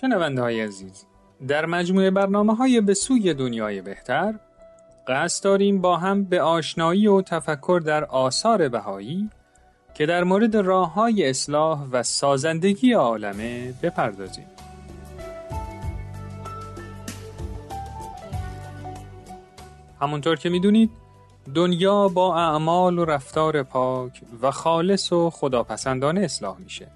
شنونده های عزیز در مجموعه برنامه های به سوی دنیای بهتر قصد داریم با هم به آشنایی و تفکر در آثار بهایی که در مورد راه های اصلاح و سازندگی عالمه بپردازیم. همونطور که می‌دونید دنیا با اعمال و رفتار پاک و خالص و خداپسندانه اصلاح میشه.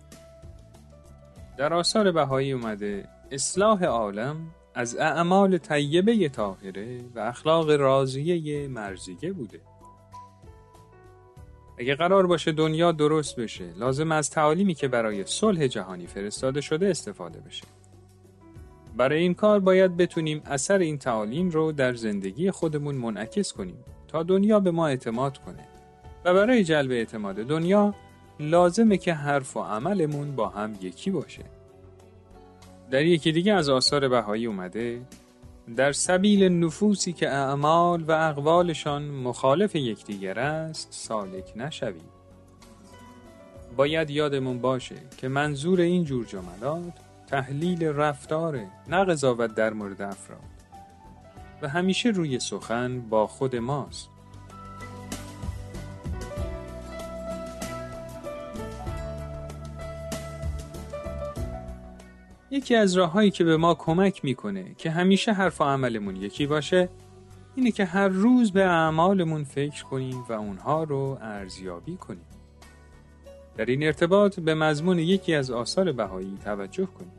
در آثار بهایی اومده اصلاح عالم از اعمال طیبه طاهره و اخلاق راضیه مرزیه بوده. اگه قرار باشه دنیا درست بشه لازم از تعالیمی که برای صلح جهانی فرستاده شده استفاده بشه. برای این کار باید بتونیم اثر این تعالیم رو در زندگی خودمون منعکس کنیم تا دنیا به ما اعتماد کنه و برای جلب اعتماد دنیا لازمه که حرف و عملمون با هم یکی باشه. در یکی دیگه از آثار بهایی اومده در سبیل نفوسی که اعمال و اقوالشان مخالف یکدیگر است سالک نشوید. باید یادمون باشه که منظور این جور جملات تحلیل رفتاره نه قضاوت در مورد افراد و همیشه روی سخن با خود ماست. یکی از راههایی که به ما کمک می‌کنه که همیشه حرف و عملمون یکی باشه اینه که هر روز به اعمالمون فکر کنیم و اونها رو ارزیابی کنیم. در این ارتباط به مضمون یکی از آثار بهایی توجه کنیم.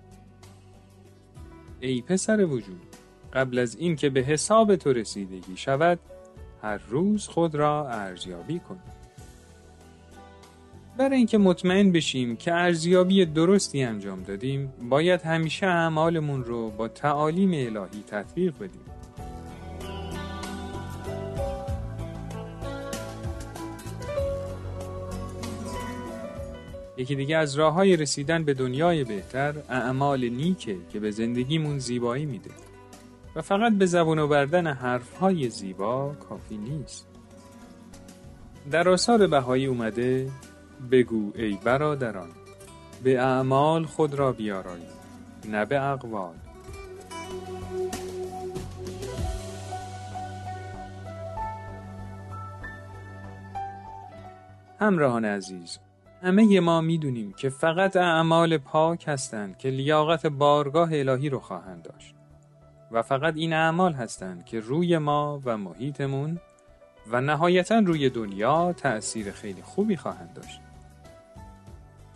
ای پسر وجود قبل از اینکه به حساب تو رسیدگی شود هر روز خود را ارزیابی کن. برای اینکه مطمئن بشیم که ارزیابی درستی انجام دادیم باید همیشه اعمالمون رو با تعالیم الهی تطبیق بدیم. یکی دیگه از راه های رسیدن به دنیای بهتر اعمال نیکه که به زندگیمون زیبایی میده. و فقط به زبون آوردن حرف های زیبا کافی نیست. در آثار بهایی اومده بگو ای برادران به اعمال خود را بیارایید نه به اقوال همراهان عزیز همه ما می‌دونیم که فقط اعمال پاک هستند که لیاقت بارگاه الهی رو خواهند داشت و فقط این اعمال هستند که روی ما و محیطمون و نهایتا روی دنیا تأثیر خیلی خوبی خواهند داشت.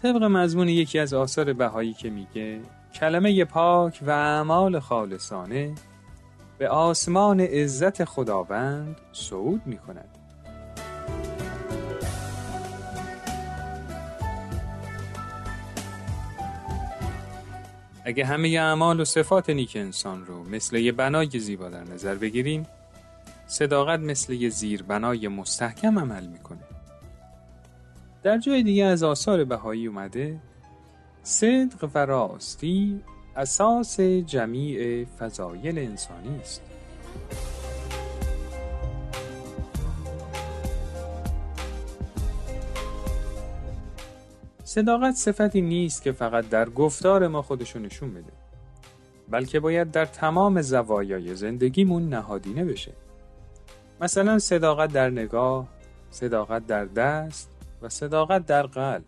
طبق مضمون یکی از آثار بهایی که میگه کلمه پاک و اعمال خالصانه به آسمان عزت خداوند صعود می کند. اگه همه اعمال و صفات نیک انسان رو مثل یه بنای زیبا در نظر بگیریم صداقت مثل یه زیر بنای مستحکم عمل می‌کنه. در جای دیگه از آثار بهایی اومده صدق و راستی اساس جمیع فضایل انسانی است. صداقت صفتی نیست که فقط در گفتار ما خودشو نشون بده بلکه باید در تمام زوایای زندگیمون نهادینه بشه مثلا صداقت در نگاه صداقت در دست و صداقت در قلب.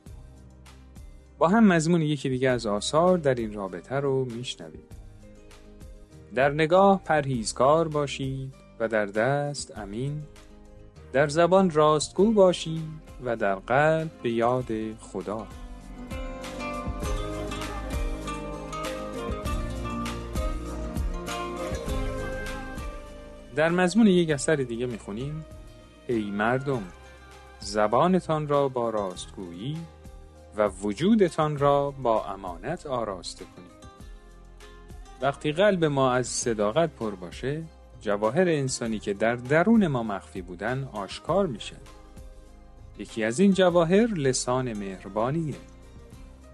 با هم مضمون یکی دیگه از آثار در این رابطه رو میشنویم. در نگاه پرهیزکار باشید و در دست امین در زبان راستگو باشید و در قلب به یاد خدا. در مضمون یک اثر دیگه می‌خونیم ای مردم. زبانتان را با راستگویی و وجودتان را با امانت آراسته کنید. وقتی قلب ما از صداقت پر باشه جواهر انسانی که در درون ما مخفی بودن آشکار میشه. یکی از این جواهر لسان مهربانیه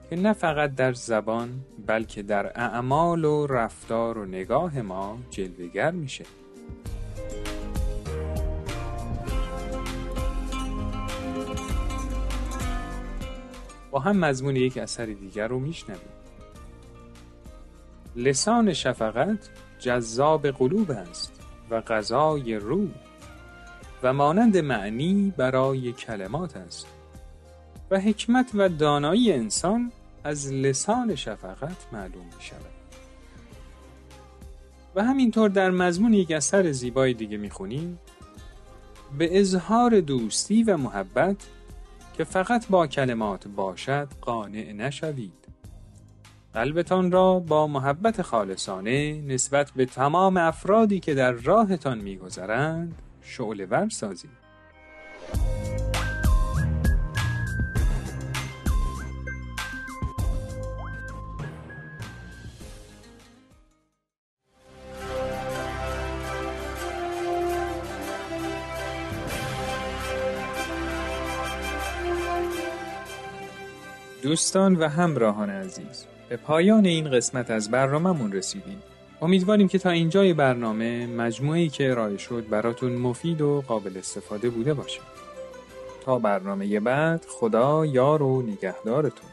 که نه فقط در زبان بلکه در اعمال و رفتار و نگاه ما جلوگر میشه. با هم مضمون یک اثر دیگر رو میشنویم. لسان شفقت جذاب قلوب است و غذای روح و مانند معنی برای کلمات است و حکمت و دانایی انسان از لسان شفقت معلوم می شود. و همینطور در مضمون یک اثر زیبای دیگه می‌خونیم به اظهار دوستی و محبت که فقط با کلمات باشد قانع نشوید. قلبتان را با محبت خالصانه نسبت به تمام افرادی که در راهتان میگذرند شعله ور سازید. دوستان و همراهان عزیز به پایان این قسمت از برنامهمون رسیدیم. امیدواریم که تا اینجای برنامه مجموعی که ارائه شد براتون مفید و قابل استفاده بوده باشه. تا برنامه بعد خدا یار و نگهدارتون.